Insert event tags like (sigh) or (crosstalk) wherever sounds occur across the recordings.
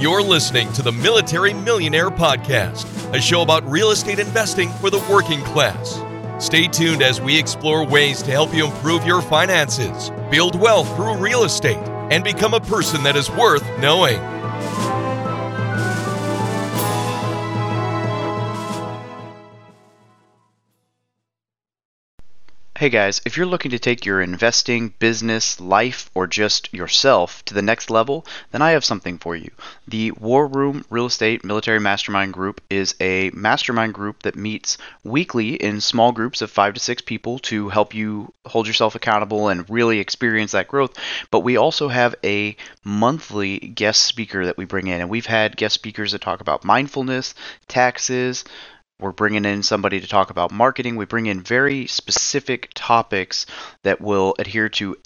You're listening to the Military Millionaire Podcast, a show about real estate investing for the working class. Stay tuned as we explore ways to help you improve your finances, build wealth through real estate, and become a person that is worth knowing. Hey guys, if you're looking to take your investing, business, life, or just yourself to the next level, then I have something for you. The War Room Real Estate Military Mastermind Group is a mastermind group that meets weekly in small groups of five to six people to help you hold yourself accountable and really experience that growth. But we also have a monthly guest speaker that we bring in, and we've had guest speakers that talk about mindfulness, taxes, we're bringing in somebody to talk about marketing. We bring in very specific topics that will adhere to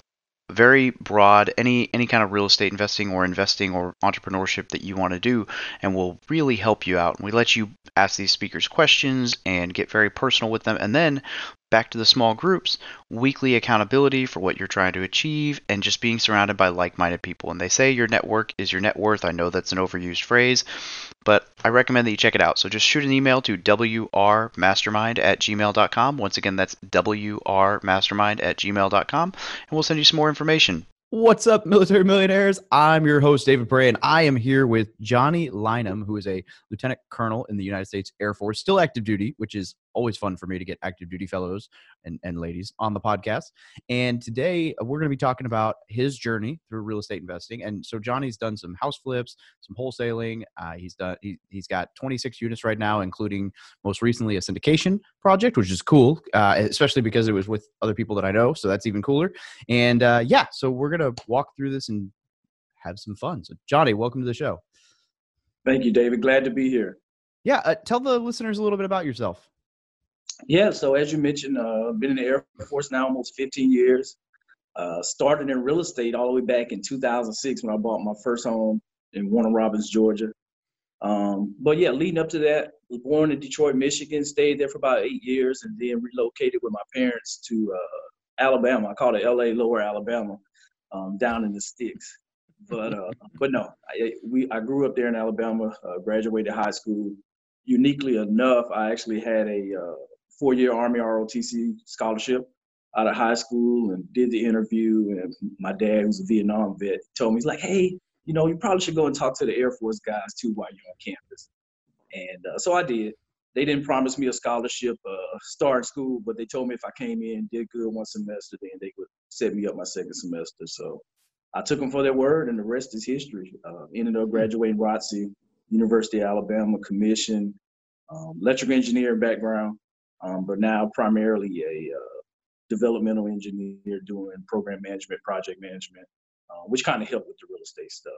very broad any any kind of real estate investing or investing or entrepreneurship that you want to do and will really help you out. And we let you ask these speakers questions and get very personal with them and then back to the small groups, weekly accountability for what you're trying to achieve and just being surrounded by like-minded people. And they say your network is your net worth. I know that's an overused phrase, but I recommend that you check it out. So just shoot an email to wrmastermind at gmail.com. Once again, that's wrmastermind at gmail.com, and we'll send you some more information. What's up, military millionaires? I'm your host, David Pere, and I am here with Johnny Lynum, who is a lieutenant colonel in the United States Air Force, still active duty, which is always fun for me to get active duty fellows and, and ladies on the podcast. And today uh, we're going to be talking about his journey through real estate investing. And so Johnny's done some house flips, some wholesaling. Uh, he's done he, he's got 26 units right now, including most recently a syndication project, which is cool, uh, especially because it was with other people that I know. So that's even cooler. And uh, yeah, so we're going to walk through this and have some fun. So Johnny, welcome to the show. Thank you, David. Glad to be here. Yeah, uh, tell the listeners a little bit about yourself. Yeah, so as you mentioned, uh, been in the Air Force now almost 15 years. Uh, started in real estate all the way back in 2006 when I bought my first home in Warner Robins, Georgia. Um, but yeah, leading up to that, was born in Detroit, Michigan, stayed there for about eight years, and then relocated with my parents to uh, Alabama. I call it LA Lower Alabama, um, down in the sticks. But uh, (laughs) but no, I, we I grew up there in Alabama, uh, graduated high school. Uniquely enough, I actually had a uh, four-year Army ROTC scholarship out of high school and did the interview. And my dad, who's a Vietnam vet, told me he's like, "Hey, you know, you probably should go and talk to the Air Force guys too while you're on campus." And uh, so I did. They didn't promise me a scholarship uh, start school, but they told me if I came in, did good one semester, then they would set me up my second semester. So I took them for their word, and the rest is history. Uh, ended up graduating ROTC, University of Alabama, commission, um, electrical engineer background, um, but now primarily a uh, developmental engineer doing program management, project management, uh, which kind of helped with the real estate stuff.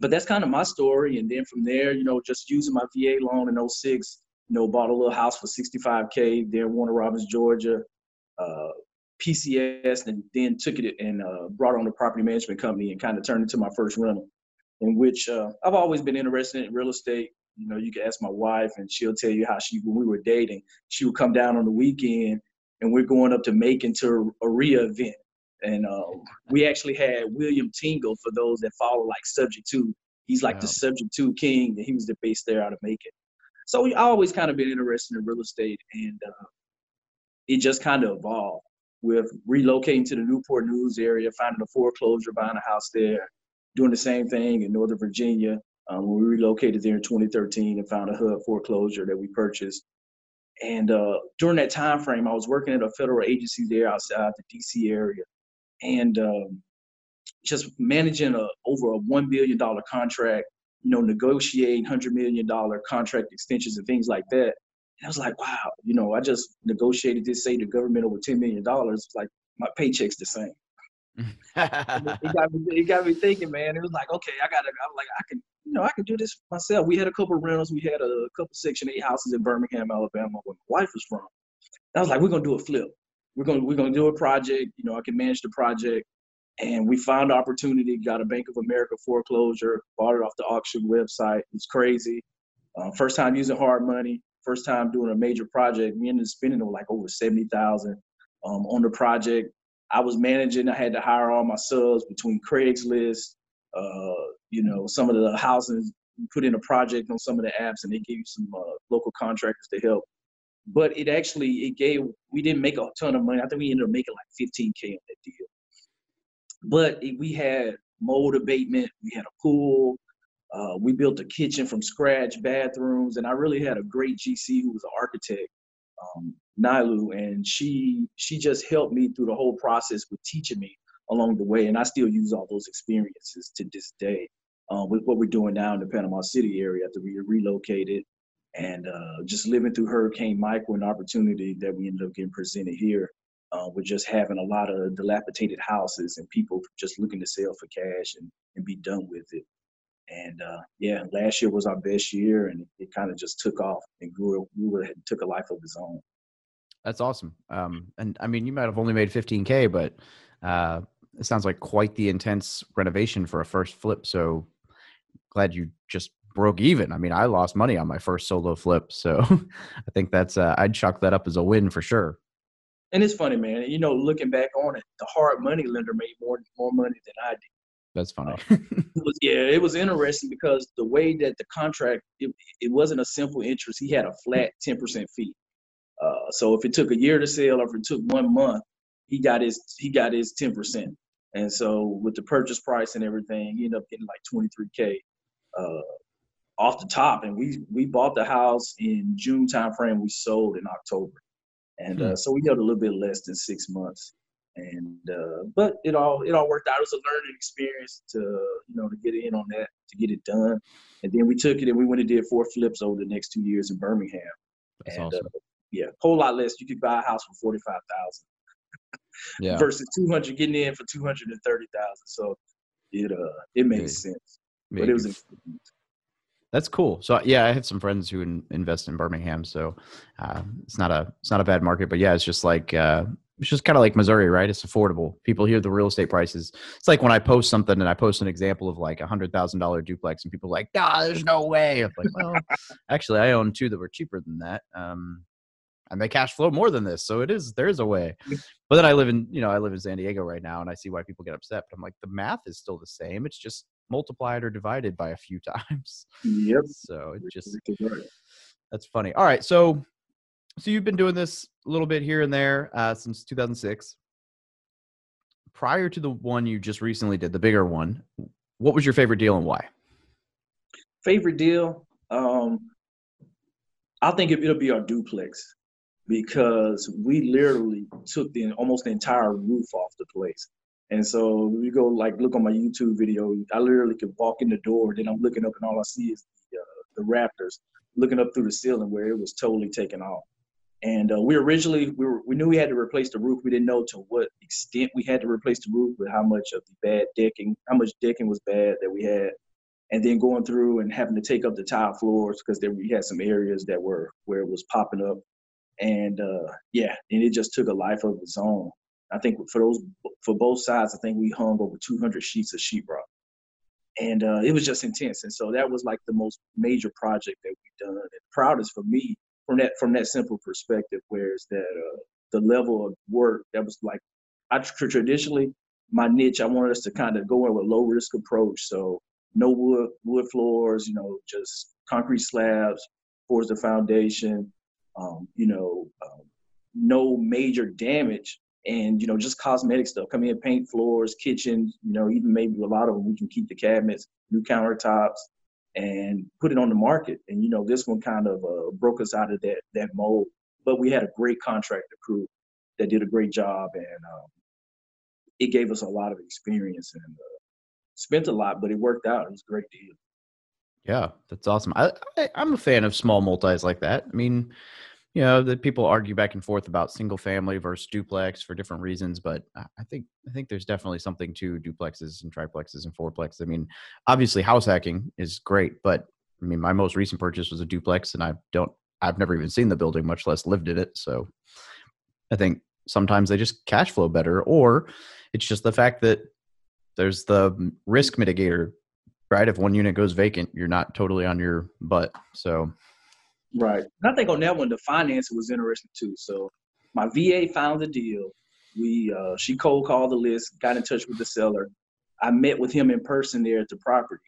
But that's kind of my story. And then from there, you know, just using my VA loan in 06, you know, bought a little house for 65K there in Warner Robins, Georgia, uh, PCS, and then took it and uh, brought on the property management company and kind of turned it to my first rental, in which uh, I've always been interested in real estate. You know, you can ask my wife, and she'll tell you how she, when we were dating, she would come down on the weekend, and we're going up to Macon to a RIA event. And uh, we actually had William Tingle for those that follow like Subject To. He's like the Subject To king, and he was the base there out of Macon. So we always kind of been interested in real estate, and uh, it just kind of evolved with relocating to the Newport News area, finding a foreclosure, buying a house there, doing the same thing in Northern Virginia, um, when we relocated there in 2013 and found a HUD foreclosure that we purchased. And uh, during that time frame, I was working at a federal agency there outside the DC area, and um, just managing a over a one billion dollar contract. You know, negotiating hundred million dollar contract extensions and things like that. And I was like, wow, you know, I just negotiated this, say, the government over ten million dollars. It's like my paycheck's the same. (laughs) it, got me, it got me thinking, man. It was like, okay, I gotta, I'm like, I can, you know, I can do this myself. We had a couple rentals. We had a couple Section 8 houses in Birmingham, Alabama, where my wife was from. I was like, we're gonna do a flip. We're gonna we're gonna do a project. You know, I can manage the project. And we found opportunity, got a Bank of America foreclosure, bought it off the auction website. It was crazy. Uh, first time using hard money, first time doing a major project. We ended up spending like over seventy thousand um, on the project. I was managing. I had to hire all my subs between Craigslist, uh, you know, some of the houses put in a project on some of the apps, and they gave you some uh, local contractors to help. But it actually it gave we didn't make a ton of money. I think we ended up making like 15k on that deal. But it, we had mold abatement, we had a pool, uh, we built a kitchen from scratch, bathrooms, and I really had a great GC who was an architect, um, Nilu, and she she just helped me through the whole process with teaching me along the way, and I still use all those experiences to this day. Uh, with what we're doing now in the Panama City area after we relocated, and uh, just living through Hurricane Michael, an opportunity that we ended up getting presented here. Uh, with just having a lot of dilapidated houses and people just looking to sell for cash and, and be done with it. And uh, yeah, last year was our best year, and it kind of just took off and grew. grew and took a life of its own. That's awesome. Um, and I mean, you might have only made 15k, but uh, it sounds like quite the intense renovation for a first flip. So glad you just broke even. I mean, I lost money on my first solo flip, so (laughs) I think that's uh, I'd chalk that up as a win for sure. And it's funny, man. You know, looking back on it, the hard money lender made more more money than I did. That's funny. Uh, (laughs) it was yeah, it was interesting because the way that the contract it, it wasn't a simple interest. He had a flat ten percent fee. Uh, so if it took a year to sell or if it took one month, he got his he got his ten percent. And so with the purchase price and everything, he ended up getting like twenty three k uh, off the top. And we we bought the house in June timeframe. We sold in October, and uh, hmm. so we got a little bit less than six months and uh, but it all it all worked out. It was a learning experience to you know to get in on that to get it done, and then we took it and we went and did four flips over the next two years in Birmingham. That's and, awesome. Uh, yeah, whole lot less. You could buy a house for forty five thousand. yeah. (laughs) Versus two hundred getting in for two hundred and thirty thousand. So it uh it made yeah. sense, but it was. That's cool. So yeah, I have some friends who in, invest in Birmingham, so uh, it's not a it's not a bad market. But yeah, it's just like uh, it's just kind of like Missouri, right? It's affordable. People hear the real estate prices. It's like when I post something and I post an example of like a hundred thousand dollar duplex, and people are like, "Nah, there's no way." I'm like, well, (laughs) actually, I own two that were cheaper than that, um, and they cash flow more than this, so it is there is a way. But then I live in you know I live in San Diego right now, and I see why people get upset. But I'm like, the math is still the same. It's just multiplied or divided by a few (laughs) times. Yep. So it just that's funny. All right, so so you've been doing this a little bit here and there uh, since 2006. Prior to the one you just recently did, the bigger one, what was your favorite deal and why? Favorite deal? Um, I think it'll be our duplex because we literally took the almost the entire roof off the place. And so you go like look on my YouTube video. I literally could walk in the door, then I'm looking up, and all I see is the, uh, the rafters looking up through the ceiling where it was totally taken off. And uh, we originally we were, we knew we had to replace the roof. We didn't know to what extent we had to replace the roof, but how much of the bad decking, how much decking was bad that we had, and then going through and having to take up the tile floors because there we had some areas that were where it was popping up, and uh, yeah, and it just took a life of its own. I think for those for both sides, I think we hung over 200 sheets of sheetrock, and uh, it was just intense. And so that was like the most major project that we've done. And proudest for me from that from that simple perspective, whereas that uh, the level of work that was like I traditionally my niche, I wanted us to kind of go in with low risk approach. So no wood wood floors, you know, just concrete slabs towards the foundation. Um, you know, um, no major damage, and you know, just cosmetic stuff. Come in, paint floors, kitchens. You know, even maybe a lot of them we can keep the cabinets, new countertops, and put it on the market. And you know, this one kind of uh, broke us out of that that mold. But we had a great contractor crew that did a great job, and um, it gave us a lot of experience and uh, spent a lot, but it worked out. It was a great deal. Yeah, that's awesome. I, I am a fan of small multis like that. I mean, you know that people argue back and forth about single family versus duplex for different reasons but i think i think there's definitely something to duplexes and triplexes and fourplexes. I mean obviously house hacking is great but i mean my most recent purchase was a duplex and i don't i've never even seen the building much less lived in it. So i think sometimes they just cash flow better or it's just the fact that there's the risk mitigator right? If one unit goes vacant you're not totally on your butt. So Right. And I think on that one, the financing was interesting too. So my VA found the deal. We uh, she cold called the list, got in touch with the seller. I met with him in person there at the property,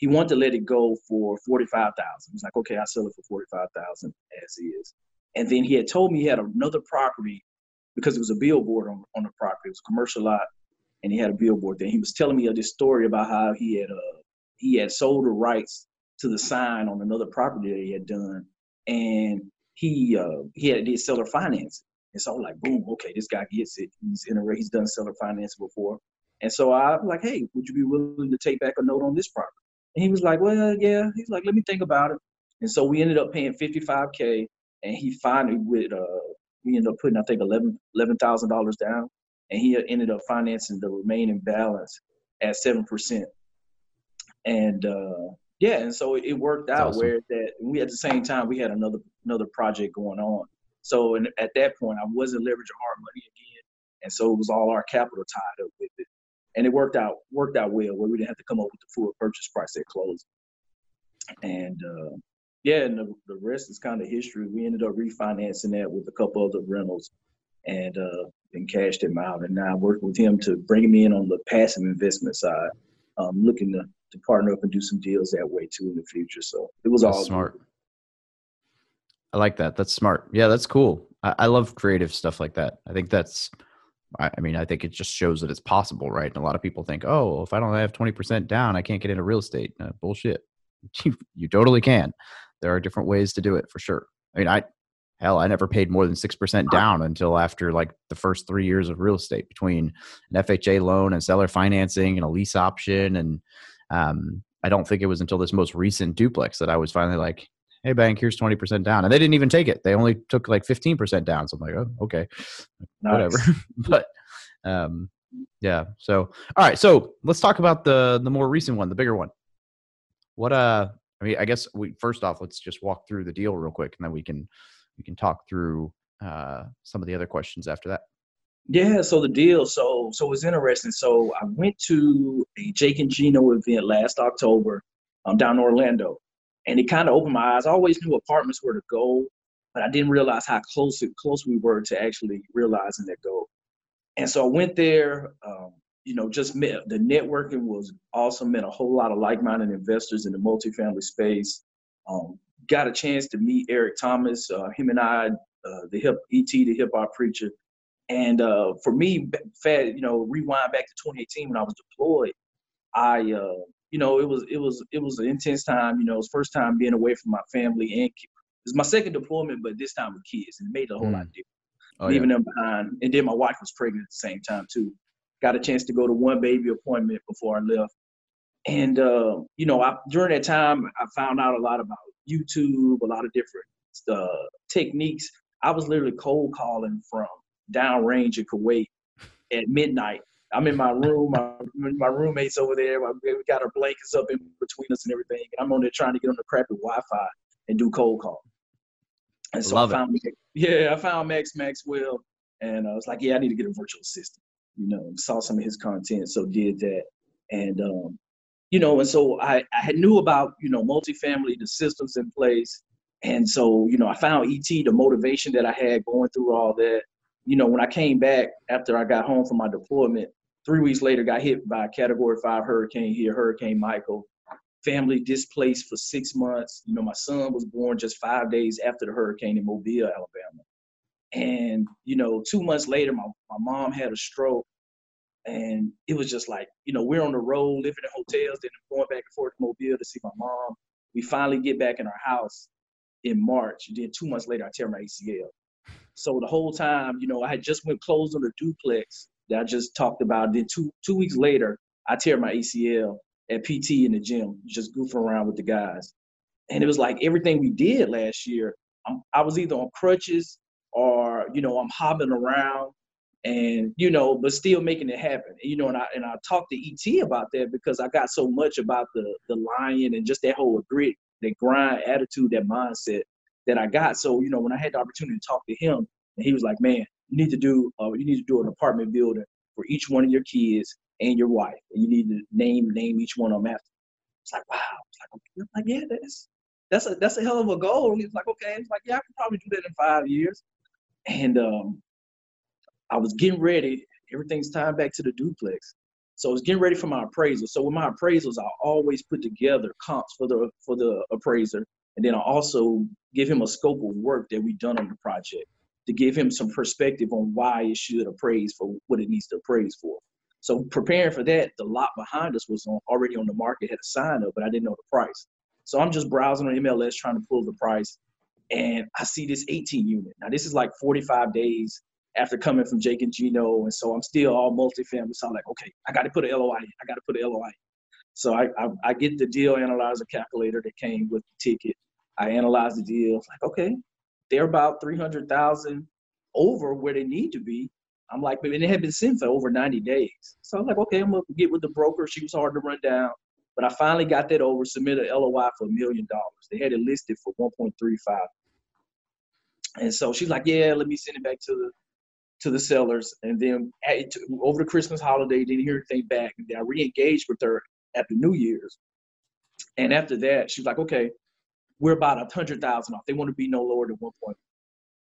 he wanted to let it go for forty five thousand. He's like, okay, I'll sell it for forty five thousand as is. And then he had told me he had another property because it was a billboard on, on the property. It was a commercial lot, and he had a billboard there. He was telling me this story about how he had uh, he had sold the rights to the sign on another property that he had done, and he uh, he had did seller finance. And so I'm like, boom, okay, this guy gets it. He's in a he's done seller finance before. And so I'm like, hey, would you be willing to take back a note on this property? And he was like, well, yeah. He's like, let me think about it. And so we ended up paying 55k, and he finally with uh we ended up putting I think eleven eleven thousand dollars down, and he ended up financing the remaining balance at seven percent. And uh, yeah, and so it worked out awesome. where that we at the same time we had another another project going on. So and at that point I wasn't leveraging hard money again, and so it was all our capital tied up with it, and it worked out worked out well where we didn't have to come up with the full purchase price at closing. And uh, yeah, and the, the rest is kind of history. We ended up refinancing that with a couple other rentals and uh, and cashed him out. And now I'm working with him to bring him in on the passive investment side. Um, looking to, to partner up and do some deals that way too in the future. So it was that's all smart. Good. I like that. That's smart. Yeah, that's cool. I, I love creative stuff like that. I think that's I, mean, I think it just shows that it's possible, right? And a lot of people think, oh, if I don't have 20% down, I can't get into real estate. Uh, bullshit. (laughs) You, you totally can there are different ways to do it for sure. I mean, I hell, I never paid more than six percent down until after like the first three years of real estate between an FHA loan and seller financing and a lease option. And um, I don't think it was until this most recent duplex that I was finally like, "Hey, bank, here's twenty percent down," and they didn't even take it. They only took like fifteen percent down. So I'm like, "Oh, okay, nice. whatever." (laughs) but um, yeah. So all right. So let's talk about the the more recent one, the bigger one. What uh I mean, I guess we first off, let's just walk through the deal real quick, and then we can we can talk through uh, some of the other questions after that. Yeah, so the deal, so so it's interesting. So I went to a Jake and Gino event last October um, down in Orlando, and it kind of opened my eyes. I always knew apartments were the goal, but I didn't realize how close close we were to actually realizing that goal. And so I went there. Um, you know, just met the networking was awesome. Met a whole lot of like-minded investors in the multifamily space. Um, got a chance to meet Eric Thomas. Uh, him and I, uh, the hip ET, the hip hop preacher. And uh, for me, fat, you know, rewind back to 2018 when I was deployed. I, uh, you know, it was it was it was an intense time. You know, it was first time being away from my family and it was my second deployment, but this time with kids, and it made a whole mm. lot of difference. Oh, leaving yeah. them behind. And then my wife was pregnant at the same time too got a chance to go to one baby appointment before I left. And uh, you know, I, during that time, I found out a lot about YouTube, a lot of different uh, techniques. I was literally cold calling from downrange in Kuwait at midnight. I'm in my room. My, my roommates over there. We got our blankets up in between us and everything. And I'm on there trying to get on the crappy Wi-Fi and do cold call. And so Love I found, it. yeah, I found Max Maxwell, and I was like, yeah, I need to get a virtual assistant you know, saw some of his content, so did that. And um, you know, and so I, I knew about, you know, multifamily, the systems in place. And so, you know, I found ET, the motivation that I had going through all that. You know, when I came back after I got home from my deployment, three weeks later got hit by a category five hurricane here, Hurricane Michael. Family displaced for six months. You know, my son was born just five days after the hurricane in Mobile, Alabama. And, you know, two months later, my, my mom had a stroke. And it was just like, you know, we're on the road, living in hotels, then going back and forth to Mobile to see my mom. We finally get back in our house in March. And then two months later, I tear my ACL. So the whole time, you know, I had just went closed on the duplex that I just talked about. Then two two weeks later, I tear my ACL at PT in the gym, just goofing around with the guys. And it was like everything we did last year, I'm, I was either on crutches or you know I'm hobbling around and you know but still making it happen you know and i and i talked to et about that because i got so much about the the lion and just that whole grit that grind attitude that mindset that i got. So you know when i had the opportunity to talk to him and he was like man you need to do uh, you need to do an apartment building for each one of your kids and your wife and you need to name name each one of them after. It's like wow. It's like, yeah that's that's a that's a hell of a goal. He's like okay. It's like yeah i can probably do that in five years. And um, I was getting ready. Everything's tied back to the duplex. So I was getting ready for my appraisal. So with my appraisals, I always put together comps for the for the appraiser, and then I also give him a scope of work that we've done on the project to give him some perspective on why it should appraise for what it needs to appraise for. So preparing for that, the lot behind us was on, already on the market, had a sign up, but I didn't know the price. So I'm just browsing on MLS trying to pull the price, and I see this 18 unit. Now this is like 45 days after coming from Jake and Gino, and so I'm still all multifamily. So I'm like, okay, I got to put an LOI. I got to put an LOI. So I, I, I get the deal analyzer calculator that came with the ticket. I analyze the deal. Like, okay, they're about 300,000 over where they need to be. I'm like, and it had been sent for over 90 days. So I'm like, okay, I'm gonna get with the broker. She was hard to run down, but I finally got that over, submitted a LOI for a million dollars. They had it listed for 1.35. And so she's like, yeah, let me send it back to the to the sellers. And then at, over the Christmas holiday, didn't hear anything back. And I re-engaged with her at the New Year's. And after that, she's like, okay, we're about a hundred thousand off. They want to be no lower than one point.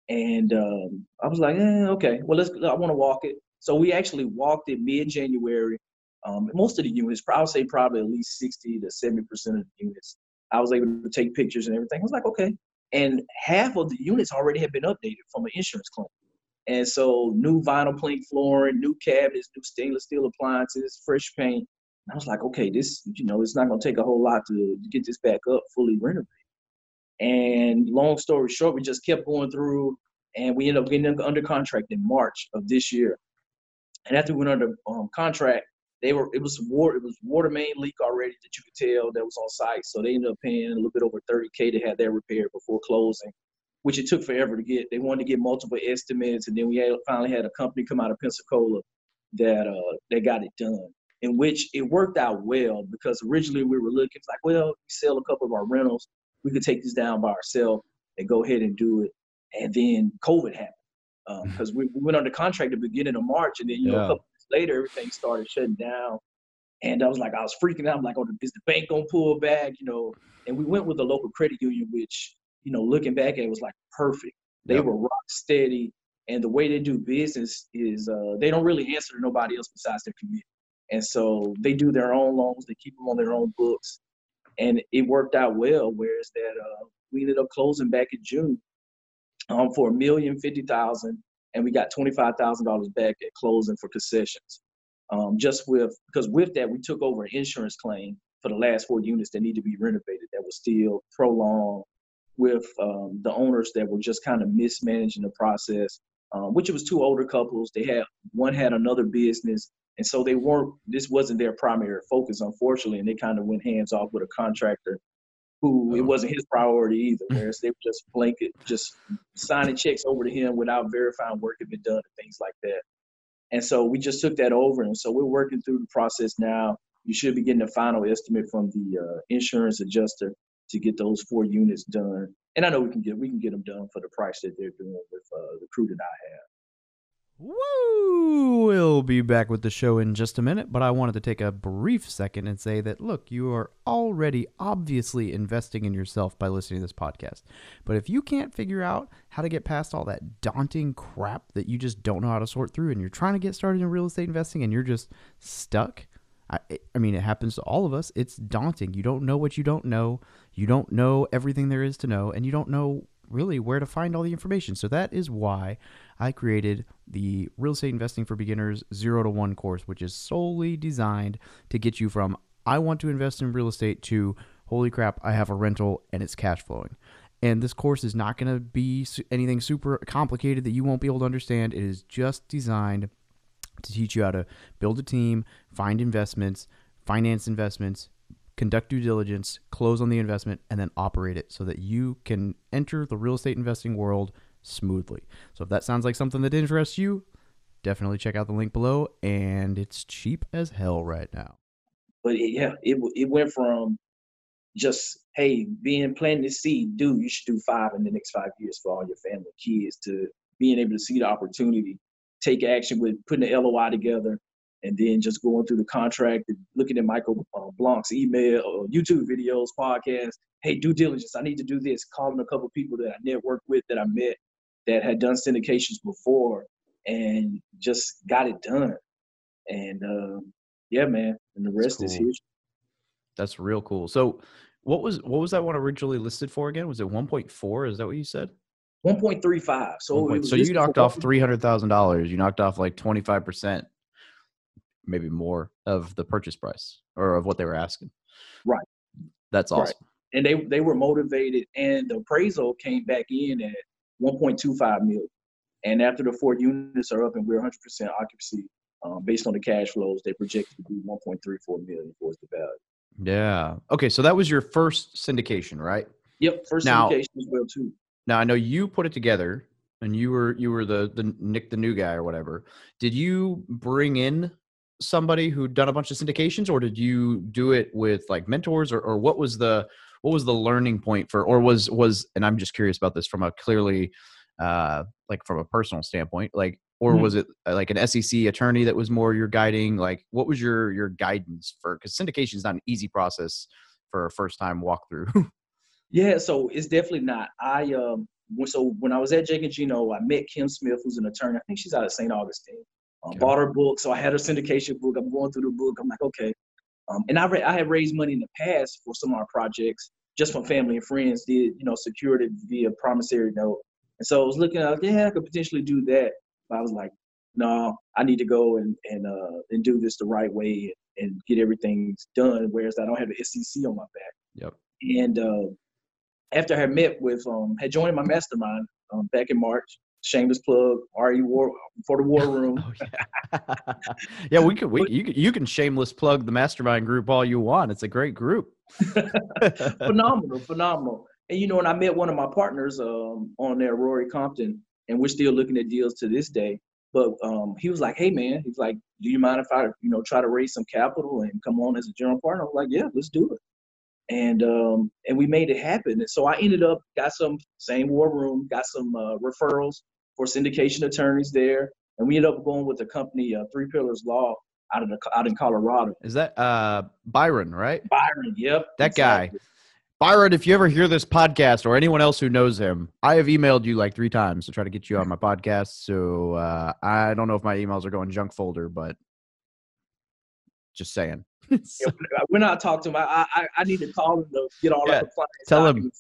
And um, I was like, eh, okay, well, let's. I want to walk it. So we actually walked it mid-January. Um, most of the units, I would say probably at least 60 to 70 percent of the units, I was able to take pictures and everything. I was like, okay. And half of the units already had been updated from an insurance claim. And so new vinyl plank flooring, new cabinets, new stainless steel appliances, fresh paint. And I was like, okay, this, you know, it's not gonna take a whole lot to get this back up, fully renovated. And long story short, we just kept going through and we ended up getting under contract in March of this year. And after we went under um, contract, they were it was water it was water main leak already that you could tell that was on site. So they ended up paying a little bit over 30k to have that repaired before closing which it took forever to get. They wanted to get multiple estimates, and then we had, finally had a company come out of Pensacola that uh, they got it done. In which it worked out well because originally we were looking like, well, we sell a couple of our rentals, we could take this down by ourselves and go ahead and do it. And then COVID happened because um, we, we, went under contract at the beginning of March, and then you yeah. know a couple months later everything started shutting down. And I was like, I was freaking out. I'm like, oh, is the bank gonna pull back? You know. And we went with the local credit union, which you know, looking back at it was like perfect. They yep. were rock steady. And the way they do business is uh, they don't really answer to nobody else besides their community. And so they do their own loans, they keep them on their own books. And it worked out well, whereas that uh, we ended up closing back in June um, for a million fifty thousand, and we got twenty five thousand dollars back at closing for concessions. Um, just with because with that we took over an insurance claim for the last four units that need to be renovated that was still prolonged with um, the owners that were just kind of mismanaging the process. Um, which it was two older couples. They had one had another business, and so they weren't. This wasn't their primary focus, unfortunately, and they kind of went hands off with a contractor who it oh. wasn't his priority either. (laughs) Whereas they were just blanket, just signing checks over to him without verifying work had been done and things like that. And so we just took that over, and so we're working through the process now. You should be getting a final estimate from the uh, insurance adjuster to get those four units done. And I know we can get we can get them done for the price that they're doing with uh, the crew that I have. Woo! We'll be back with the show in just a minute, but I wanted to take a brief second and say that look, you are already obviously investing in yourself by listening to this podcast. But if you can't figure out how to get past all that daunting crap that you just don't know how to sort through and you're trying to get started in real estate investing and you're just stuck, I, I mean, it happens to all of us. It's daunting. You don't know what you don't know. You don't know everything there is to know, and you don't know really where to find all the information. So that is why I created the Real Estate Investing for Beginners 0 to 1 course, which is solely designed to get you from I want to invest in real estate to holy crap, I have a rental and it's cash flowing. And this course is not going to be anything super complicated that you won't be able to understand. It is just designed to teach you how to build a team, find investments, finance investments, conduct due diligence, close on the investment, and then operate it so that you can enter the real estate investing world smoothly. So if that sounds like something that interests you, definitely check out the link below. And it's cheap as hell right now. But yeah, it it went from just hey being planting the seed, dude, you should do five in the next five years for all your family, kids, to being able to see the opportunity take action with putting the LOI together and then just going through the contract and looking at Michael uh, Blank's email or YouTube videos, podcasts. Hey, due diligence. I need to do this. Calling a couple people that I networked with that I met that had done syndications before and just got it done. And um, yeah, man. And the rest cool. is history. That's real cool. So, what was what was that one originally listed for again? Was it 1.4? Is that what you said? 1.35. So, One it point- was so you knocked off three hundred thousand dollars. You knocked off like twenty five percent, maybe more of the purchase price or of what they were asking. Right. That's Right. awesome. and they they were motivated, and the appraisal came back in at 1.25 million. And after the four units are up and we're 100 percent occupancy, um, based on the cash flows, they project to be 1.34 million for the value. Yeah. Okay. So that was your first syndication, right? Yep, first Now- syndication as well too. Now I know you put it together, and you were you were the the Nick the new guy or whatever. Did you bring in somebody who'd done a bunch of syndications, or did you do it with like mentors, or or what was the what was the learning point for, or was was and I'm just curious about this from a clearly uh like from a personal standpoint, like or Mhm. was it uh, like an SEC attorney that was more your guiding? Like what was your your guidance for? Because syndication is not an easy process for a first time walkthrough. (laughs) Yeah, so it's definitely not. I um so when I was at Jake and Gino, I met Kim Smith, who's an attorney. I think she's out of St. Augustine. Okay. Bought her book, so I had her syndication book. I'm going through the book. I'm like, okay. Um, and I ra- I had raised money in the past for some of our projects, just from family and friends. Did you know secured it via promissory note, and so I was looking at yeah, I could potentially do that. But I was like, no, I need to go and and uh and do this the right way and get everything done. Whereas I don't have the SEC on my back. yep. And uh, after I had met with, um, had joined my mastermind um, back in March, shameless plug, RE War for the War Room. Oh yeah, (laughs) yeah. We could, we you can, you can shameless plug the mastermind group all you want. It's a great group. (laughs) phenomenal, phenomenal. And you know, and I met one of my partners um, on there, Rory Compton, and we're still looking at deals to this day. But um, he was like, "Hey, man," he's like, "Do you mind if I, you know, try to raise some capital and come on as a general partner?" I was like, "Yeah, let's do it." And um, and we made it happen. And so I ended up got some same war room, got some uh, referrals for syndication attorneys there, and we ended up going with the company uh, Three Pillars Law out of the out in Colorado. Is that uh Byron, right? Byron, yep, That guy. Byron, if you ever hear this podcast or anyone else who knows him, I have emailed you like three times to try to get you on my podcast. So uh, I don't know if my emails are going junk folder, but just saying. (laughs) Yeah, when I talk to him, I I, I need to call him to get all Yeah, compliance. tell him.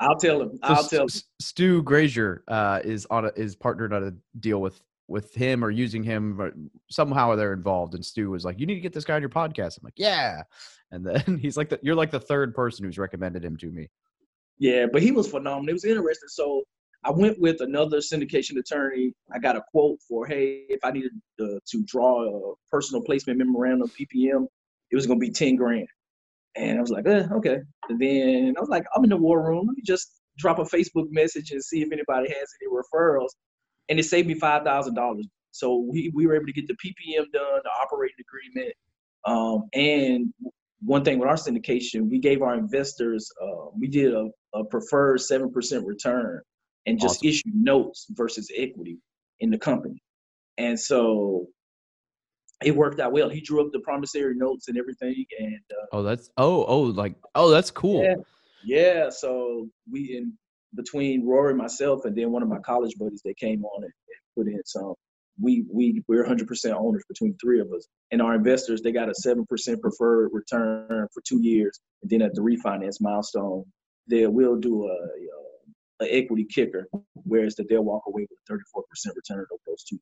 I'll tell him. So I'll tell him. Stu Grazier uh, is on a, is partnered on a deal with with him or using him but somehow they're involved. And Stu was like, "You need to get this guy on your podcast." I'm like, "Yeah," and then (laughs) he's like, the, "You're like the third person who's recommended him to me." Yeah, but he was phenomenal. It was interesting. So I went with another syndication attorney. I got a quote for, hey, if I needed uh, to draw a personal placement memorandum PPM, it was going to be 10 grand. And I was like, eh, okay. And then I was like, I'm in the war room. Let me just drop a Facebook message and see if anybody has any referrals. And it saved me $5,000. So we, we were able to get the PPM done, the operating agreement. Um, and one thing with our syndication, we gave our investors, uh, we did a, a preferred 7% return and just Awesome. issued notes versus equity in the company. And so it worked out well. He drew up the promissory notes and everything. And uh, Oh, that's oh oh like oh that's cool. Yeah. yeah, so we in between Rory, myself, and then one of my college buddies that came on and, and put in some. We we we're 100% owners between three of us, and our investors they got a seven percent preferred return for two years, and then at the refinance milestone, they will do a, a, a equity kicker, whereas that they'll walk away with a 34% return over those two.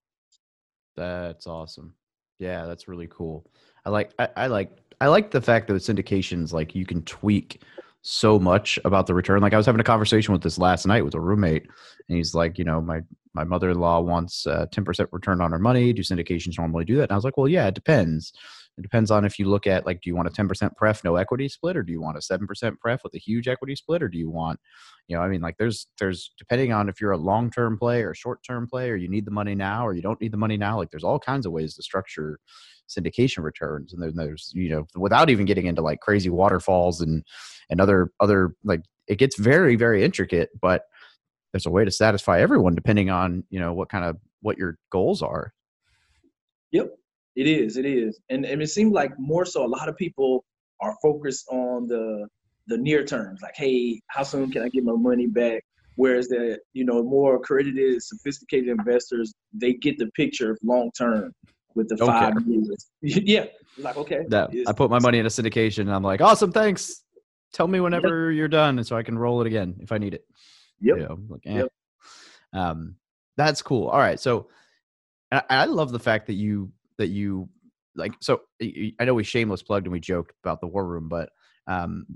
That's awesome. Yeah, that's really cool. I like I, I like I like the fact that with syndications like you can tweak so much about the return. Like I was having a conversation with this last night with a roommate, and he's like, you know, my my mother in law wants a ten percent return on her money. Do syndications normally do that? And I was like, well, yeah, it depends. It depends on if you look at like, do you want a ten percent pref no equity split, or do you want a seven percent pref with a huge equity split, or do you want, you know, I mean, like there's there's depending on if you're a long term play or short term play, or you need the money now, or you don't need the money now. Like there's all kinds of ways to structure syndication returns and then there's you know without even getting into like crazy waterfalls and and other other like it gets very very intricate but there's a way to satisfy everyone depending on you know what kind of what your goals are Yep, it is. It is, and and it seems like more so a lot of people are focused on the the near terms, like, hey, how soon can I get my money back? Whereas the you know more accredited, sophisticated investors, they get the picture of long term, with the Don't five care. years. (laughs) yeah, like okay. That I put my money in a syndication and I'm like, awesome, thanks. Tell me whenever you're done so I can roll it again if I need it. Yep. You know, like, eh. Yep. Um, that's cool. All right. So I, I love the fact that you that you like so i know we shameless plugged and we joked about the war room, but um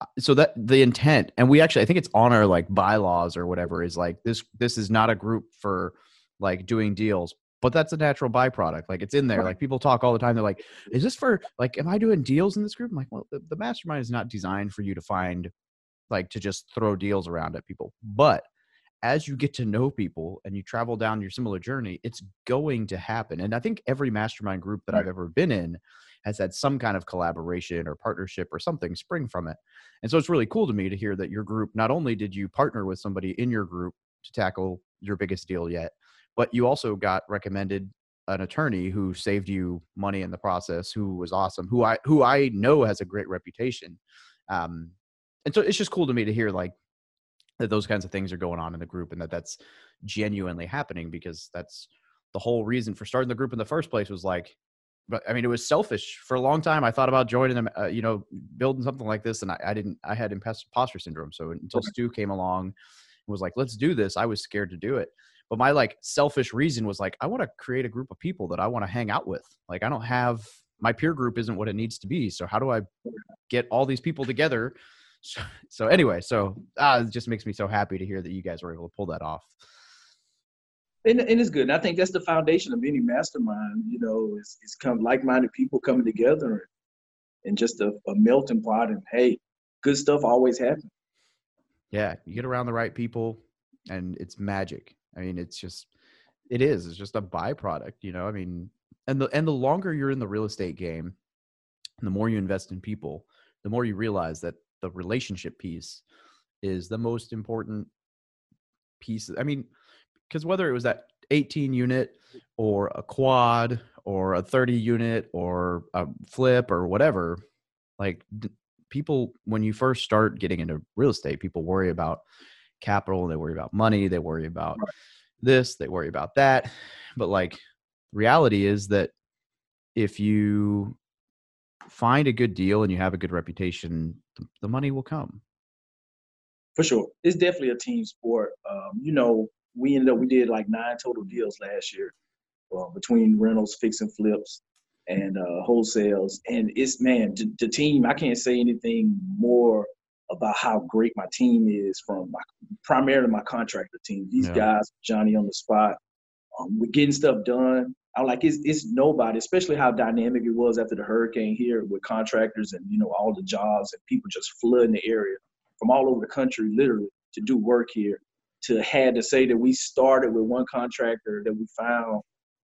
uh, so that the intent and we actually I think it's on our like bylaws or whatever is like this this is not a group for like doing deals but that's a natural byproduct like it's in there like people talk all the time they're like is this for like am i doing deals in this group? I'm like well the, the mastermind is not designed for you to find like to just throw deals around at people but as you get to know people and you travel down your similar journey it's going to happen and i think every mastermind group that i've ever been in has had some kind of collaboration or partnership or something spring from it and so it's really cool to me to hear that your group not only did you partner with somebody in your group to tackle your biggest deal yet but you also got recommended an attorney who saved you money in the process who was awesome who i who i know has a great reputation um and so it's just cool to me to hear like that those kinds of things are going on in the group and that that's genuinely happening because that's the whole reason for starting the group in the first place was like but i mean it was selfish for a long time. I thought about joining them uh, you know building something like this and I, I didn't i had imposter syndrome. So until Okay. stu came along and was like let's do this i was scared to do it. But my like selfish reason was like i want to create a group of people that i want to hang out with. Like i don't have my peer group isn't what it needs to be. So how do i get all these people together so, (laughs) so anyway so ah, it just makes me so happy to hear that you guys were able to pull that off and, and it's good. And I think that's the foundation of any mastermind. You know, is is come like-minded people coming together and just a, a melting pot. And hey, good stuff always happens. yeah you get around the right people and it's magic i mean it's just it is it's just a byproduct you know i mean and the and the longer you're in the real estate game the more you invest in people the more you realize that the relationship piece is the most important piece i mean because whether it was that 18 unit or a quad or a 30 unit or a flip or whatever like people when you first start getting into real estate people worry about capital they worry about money they worry about this they worry about that but like reality is that if you find a good deal and you have a good reputation the, money will come For sure. It's definitely a team sport. Um, you know, we ended up, we did like nine total deals last year uh, between rentals, fix and flips, and uh, wholesales. And it's, man, the, the team, I can't say anything more about how great my team is from my, primarily my contractor team. These Yeah. guys, Johnny on the spot, um, we're getting stuff done. I like it's, it's nobody, especially how dynamic it was after the hurricane here with contractors and you know all the jobs and people just flooding the area from all over the country, literally, to do work here. To had to say that we started with one contractor that we found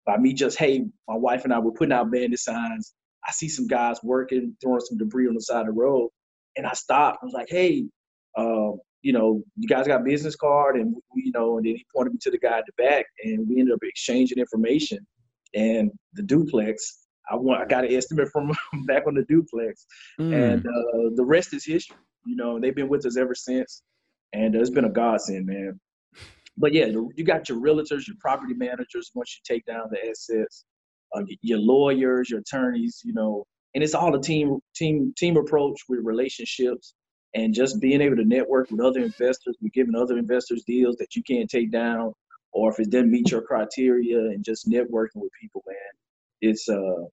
by me just, hey, my wife and I were putting out bandit signs. I see some guys working, throwing some debris on the side of the road, and I stopped. I was like, hey, um, you know, you guys got business card, and you know, and then he pointed me to the guy at the back, and we ended up exchanging information. And the duplex, I want, I got an estimate from (laughs) back on the duplex, Mm. and uh, the rest is history. You know, they've been with us ever since, and uh, it's been a godsend, man. But yeah, you got your realtors, your property managers. Once you take down the assets, uh, your lawyers, your attorneys, you know, and it's all a team team team approach with relationships and just being able to network with other investors. We're giving other investors deals that you can't take down, or if it didn't meet your criteria, and just networking with people, man. It's uh,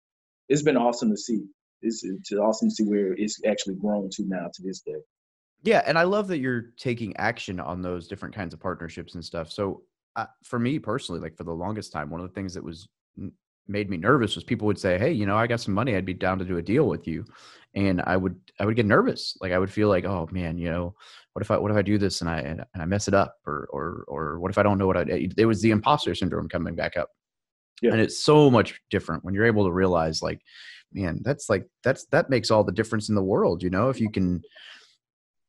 it's been awesome to see. It's, it's awesome to see where it's actually grown to now to this day. Yeah, and I love that you're taking action on those different kinds of partnerships and stuff. So, uh, for me personally, like for the longest time, one of the things that was made me nervous was people would say, "Hey, you know, I got some money. I'd be down to do a deal with you," and I would I would get nervous. Like I would feel like, "Oh man, you know, what if I what if I do this and I and, I mess it up, or or or what if I don't know what I?" It was the imposter syndrome coming back up. Yeah. And it's so much different when you're able to realize, like, man, that's like that's that makes all the difference in the world. You know, if you can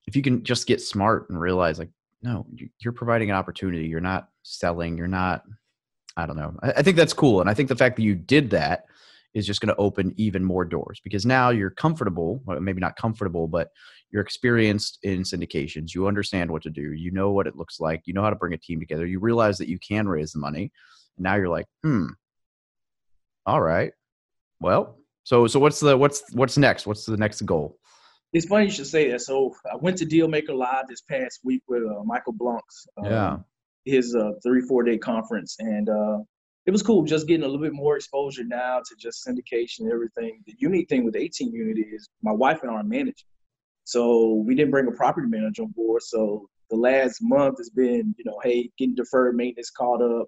if you can just get smart and realize like no you- you're providing an opportunity you're not selling you're not i don't know i, I think that's cool and i think the fact that you did that is just going to open even more doors because now you're comfortable well, maybe not comfortable but you're experienced in syndications you understand what to do you know what it looks like you know how to bring a team together you realize that you can raise the money and now you're like hmm All right. Well, so so what's the what's what's next? What's the next goal? It's funny you should say that. So I went to Dealmaker Live this past week with uh, Michael Blanks. Um, Yeah. His uh, three four day conference, and uh, it was cool. Just getting a little bit more exposure now to just syndication and everything. The unique thing with 18 Unity is my wife and I are managing, so we didn't bring a property manager on board. So the last month has been, you know, hey, getting deferred maintenance caught up,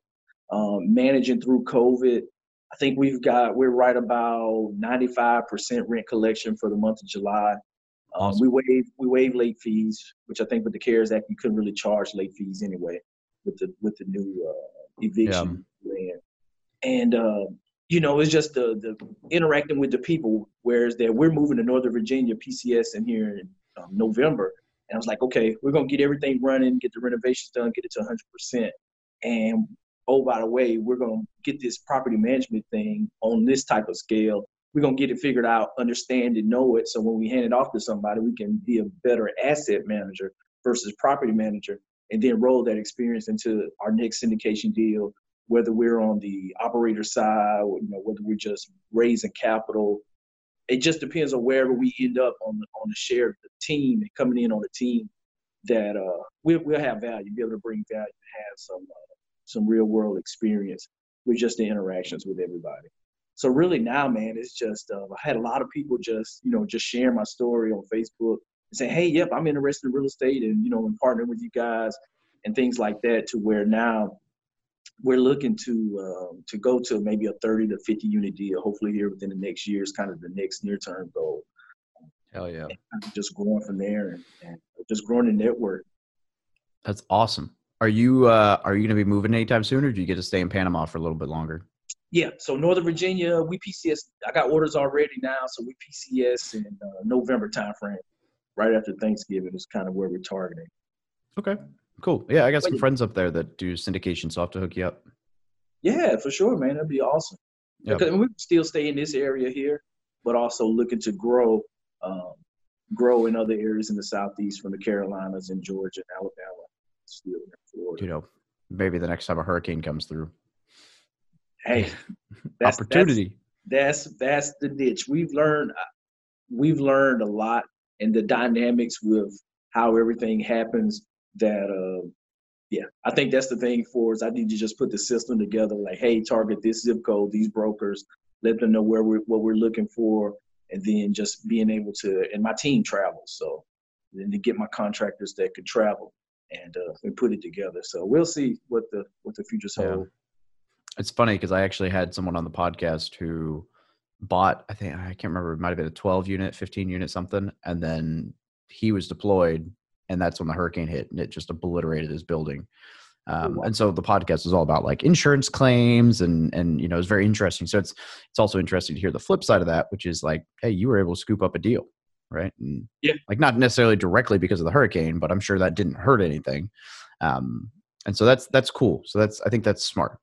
um, managing through COVID. I think we've got we're right about 95% rent collection for the month of July. Um, Awesome. We waive we waive late fees, which I think with the CARES Act you couldn't really charge late fees anyway with the with the new uh, eviction plan. And uh, you know, it's just the the interacting with the people. Whereas that we're moving to Northern Virginia PCS in here in um, November, and I was like, okay, we're gonna get everything running, get the renovations done, get it to 100 percent, and oh by the way, we're gonna get this property management thing on this type of scale. We're gonna get it figured out, understand it, know it, so when we hand it off to somebody, we can be a better asset manager versus property manager, and then roll that experience into our next syndication deal. Whether we're on the operator side, or, you know, whether we're just raising capital, it just depends on wherever we end up on the on the share of the team and coming in on the team that uh we'll, we'll have value, be able to bring value, have some uh, some real world experience with just the interactions with everybody. So really now, man, it's just uh, I had a lot of people just you know just share my story on Facebook and say, hey, yep, I'm interested in real estate and you know and partnering with you guys and things like that. To where now we're looking to um, to go to maybe a 30 to 50 unit deal. Hopefully here within the next year is kind of the next near term goal. Hell yeah. And just growing from there and, and just growing the network. That's awesome. Are you uh are you gonna be moving anytime soon or do you get to stay in Panama for a little bit longer? Yeah, so Northern Virginia, we PCS. I got orders already now, so we PCS in uh, November timeframe, right after Thanksgiving is kind of where we're targeting. Okay. Cool. Yeah, I got some friends up there that do syndication, so I'll have to hook you up. Yeah, for sure, man. That'd be awesome. Yep. Because we still stay in this area here, but also looking to grow, um, grow in other areas in the southeast, from the Carolinas and Georgia and Alabama, still in Florida. You know, maybe the next time a hurricane comes through. Hey, (laughs) that's, Opportunity. That's, that's that's the niche. We've learned we've learned a lot and the dynamics with how everything happens. That uh, yeah, I think that's the thing for us. I need to just put the system together. Like, hey, target this zip code, these brokers, let them know where we're what we're looking for, and then just being able to. And my team travels, so then to get my contractors that could travel and uh, and put it together. So we'll see what the what the future's Yeah. hold. It's funny because I actually had someone on the podcast who bought, I think, I can't remember, it might have been a 12 unit, 15 unit, something. And then he was deployed, and that's when the hurricane hit and it just obliterated his building. Um, and so the podcast is all about like insurance claims and and you know it's very interesting. So it's it's also interesting to hear the flip side of that, which is like, hey, you were able to scoop up a deal, right? And Yeah. like not necessarily directly because of the hurricane, but I'm sure that didn't hurt anything. Um, and so that's that's cool. So that's I think that's smart.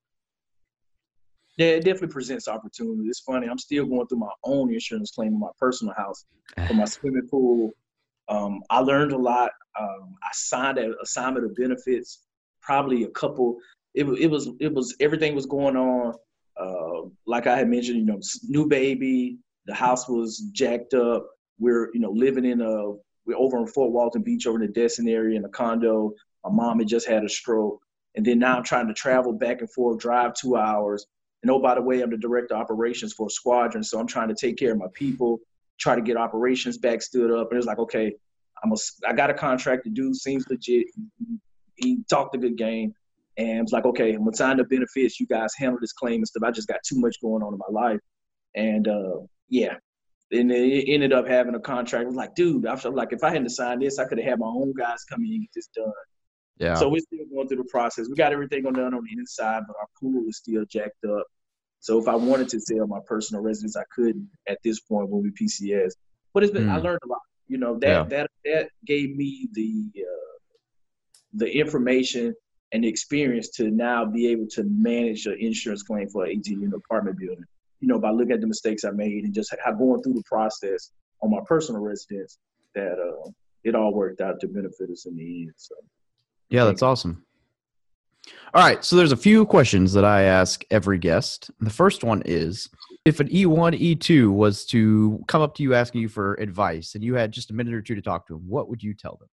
Yeah, it definitely presents opportunity. It's funny. I'm still going through my own insurance claim on my personal house for my (laughs) swimming pool. Um, I learned a lot. Um, I signed an assignment of benefits. Probably a couple. It was. It was. It was. Everything was going on. Uh, like I had mentioned, you know, new baby. The house was jacked up. We're, you know, living in a. We're over in Fort Walton Beach, over in the Destin area, in a condo. My mom had just had a stroke, and then now I'm trying to travel back and forth, drive two hours. And oh, by the way, I'm the director of operations for a squadron, so I'm trying to take care of my people, try to get operations back stood up. And it's like, okay, I'm a, I got a contract to do, seems legit. He, talked a good game, and it's like, okay, I'm gonna sign the benefits. You guys handle this claim and stuff. I just got too much going on in my life, and uh, yeah. And it ended up having a contract. It was like, dude, I felt like if I hadn't signed this, I could have had my own guys come in and get this done. Yeah. So we're still going through the process. We got everything on done on the inside, but our pool is still jacked up. So if I wanted to sell my personal residence, I couldn't at this point when we PCS. But it's been I Mm. learned a lot. You know that Yeah. that that gave me the uh, the information and the experience to now be able to manage an insurance claim for an 18 unit apartment building. You know, by looking at the mistakes I made and just how going through the process on my personal residence, that uh, it all worked out to benefit us in the end. So Yeah, that's awesome. All right, so there's a few questions that I ask every guest. The first one is if an E1, E2 was to come up to you asking you for advice and you had just a minute or two to talk to them, what would you tell them?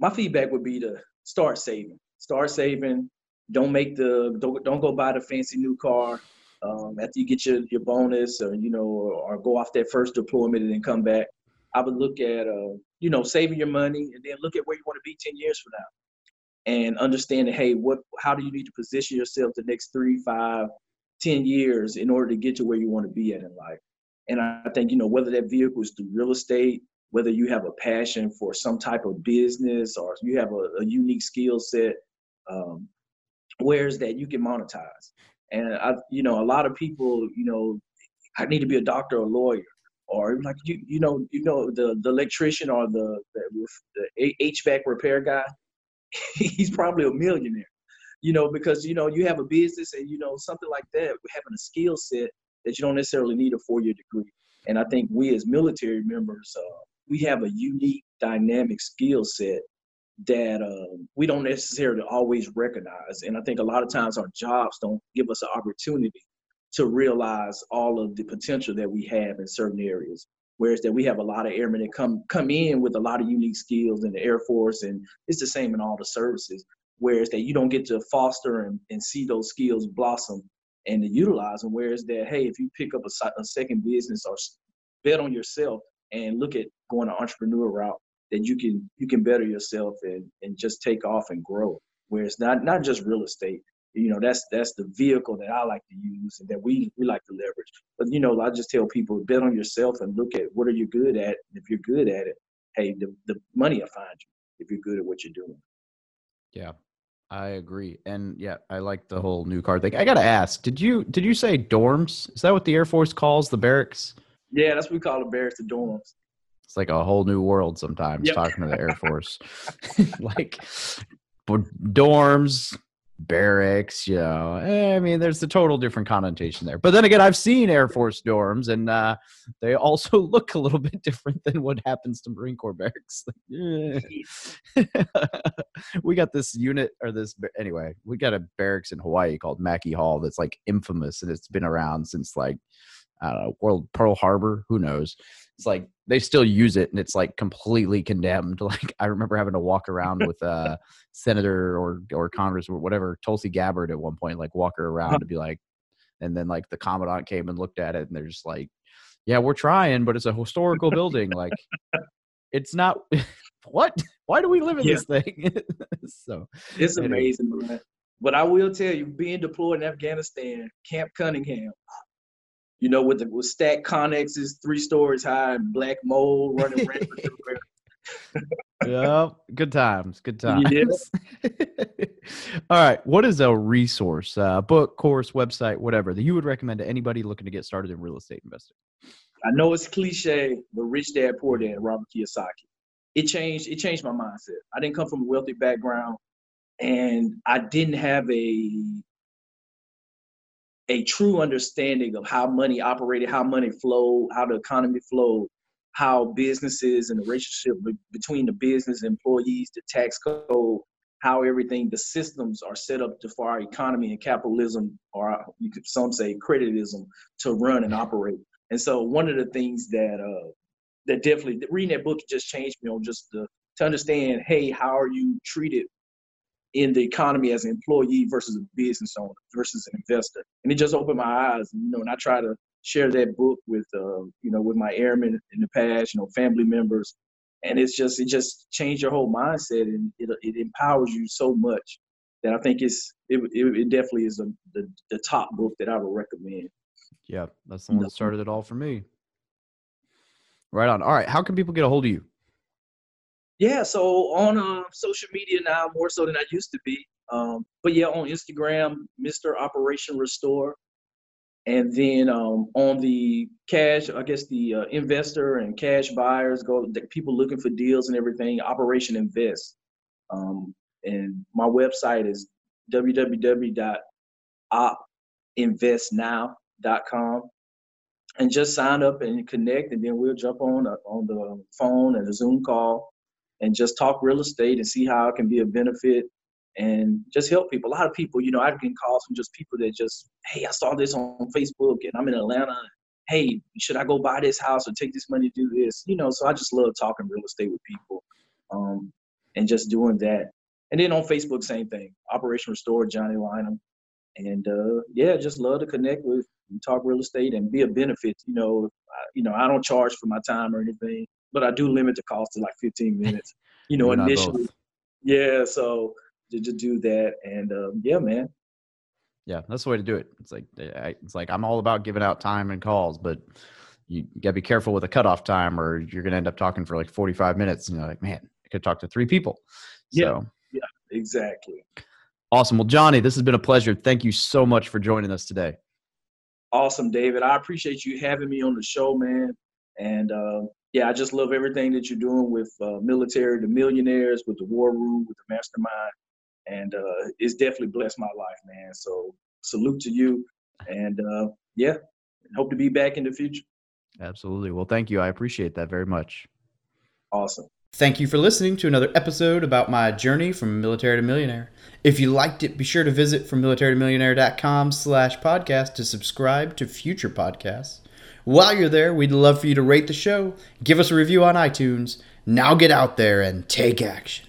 My feedback would be to start saving. Start saving. Don't make the don't, don't go buy the fancy new car um, after you get your, your bonus or you know or, or, go off that first deployment and then come back. I would look at uh, you know saving your money and then look at where you want to be 10 years from now and understanding hey what how do you need to position yourself the next three five ten years in order to get to where you want to be at in life? And i think you know whether that vehicle is through real estate whether you have a passion for some type of business or you have a, a unique skill set um, where's that you can monetize? And i you know a lot of people you know i need to be a doctor or a lawyer or like you you know you know the the electrician or the the, the HVAC repair guy (laughs) he's probably a millionaire. You know, because you know you have a business and you know something like that, having a skill set that you don't necessarily need a four-year degree. And I think we as military members, uh, we have a unique, dynamic skill set that uh, we don't necessarily always recognize. And I think a lot of times our jobs don't give us an opportunity to realize all of the potential that we have in certain areas. Whereas that we have a lot of airmen that come come in with a lot of unique skills in the Air Force, and it's the same in all the services. Whereas that you don't get to foster and, and see those skills blossom and to utilize them. Whereas that, hey, if you pick up a, a second business or bet on yourself and look at going an entrepreneur route, that you can you can better yourself and and just take off and grow. Whereas not not just real estate, you know that's that's the vehicle that I like to use and that we we like to leverage. But you know, I just tell people bet on yourself and look at what are you good at. If you're good at it, hey, the the money will find you if you're good at what you're doing. Yeah, I agree. And yeah, I like the whole new car thing. I gotta ask, did you did you say dorms? Is that what the Air Force calls the barracks? Yeah, that's what we call the barracks, the dorms. It's like a whole new world sometimes yep. talking to the Air Force. (laughs) (laughs) like dorms, barracks, you know. Eh, I mean, there's a total different connotation there. But then again, I've seen Air Force dorms, and uh, they also (laughs) look a little bit different than what happens to Marine Corps barracks. (laughs) we got this unit, or this anyway. We got a barracks in Hawaii called Mackey Hall that's like infamous, and it's been around since like I don't know, World Pearl Harbor. Who knows? It's like they still use it, and it's like completely condemned. (laughs) Like I remember having to walk around with uh, a (laughs) senator or or Congress or whatever Tulsi Gabbard at one point, like walk her around uh-huh. to be like, and then like the commandant came and looked at it, and they're just like, "Yeah, we're trying, but it's a historical building. Like, it's not." (laughs) what? Why do we live in yeah. this thing? so it's amazing, man. But I will tell you, being deployed in Afghanistan, Camp Cunningham, you know, with the with stack stacked connexes three stories high and black mold running rampant yeah, (laughs) good times, good (laughs) times. (laughs) All right, what is a resource, uh, book, course, website, whatever that you would recommend to anybody looking to get started in real estate investing? I know it's cliche, but Rich Dad Poor Dad, Robert Kiyosaki. It changed. It changed my mindset. I didn't come from a wealthy background, and I didn't have a a true understanding of how money operated, how money flowed, how the economy flowed, how businesses and the relationship between the business employees, the tax code, how everything, the systems are set up to, for our economy and capitalism, or you could some say creditism, to run and operate. And so one of the things that uh, that definitely reading that book just changed me on just the, to understand, hey, how are you treated in the economy as an employee versus a business owner versus an investor. And it just opened my eyes. And, you know, and I try to share that book with, uh, you know, with my airmen in the past, you know, family members. And it's just, it just changed your whole mindset and it, it empowers you so much that I think it's, it, it, it definitely is a, the, the top book that I would recommend. Yeah. That's the one that started it all for me. Right on. All right. How can people get a hold of you? Yeah, so on uh, social media now more so than I used to be. Um, but yeah, on Instagram, Mr. Operation Restore, and then um, on the cash, I guess the uh, investor and cash buyers go, the people looking for deals and everything. Operation Invest, um, and my website is www.opinvestnow.com and just sign up and connect and then we'll jump on uh, on the phone and a zoom call and just talk real estate and see how it can be a benefit and just help people. A lot of people, you know, I've get calls from just people that just, hey, I saw this on Facebook and I'm in Atlanta. Hey, should I go buy this house or take this money to do this? You know, so I just love talking real estate with people um, and just doing that. And then on Facebook, same thing. Operation Restore, Johnny Lynum. And uh, yeah, just love to connect with, talk real estate, and be a benefit. You know, I, you know, I don't charge for my time or anything, but I do limit the cost to like 15 minutes. (laughs) You know, initially. Yeah, so to, to do that. And um, yeah, man. Yeah, that's the way to do it. It's like it's like I'm all about giving out time and calls, but you gotta be careful with a cutoff time, or you're gonna end up talking for like 45 minutes. And you're like, man, I could talk to three people. Yeah, so. yeah, exactly. Awesome. Well, Johnny, this has been a pleasure. Thank you so much for joining us today. Awesome, David. I appreciate you having me on the show, man. And uh, yeah, I just love everything that you're doing with uh, military, the millionaires, with the war room, with the mastermind and uh, it's definitely blessed my life, man. So salute to you, and uh, yeah, hope to be back in the future. Absolutely. Well, thank you. I appreciate that very much. Awesome. Thank you for listening to another episode about my journey from military to millionaire. If you liked it, be sure to visit from military to militarytomillionaire.com slash podcast to subscribe to future podcasts. While you're there, we'd love for you to rate the show, give us a review on iTunes. Now get out there and take action.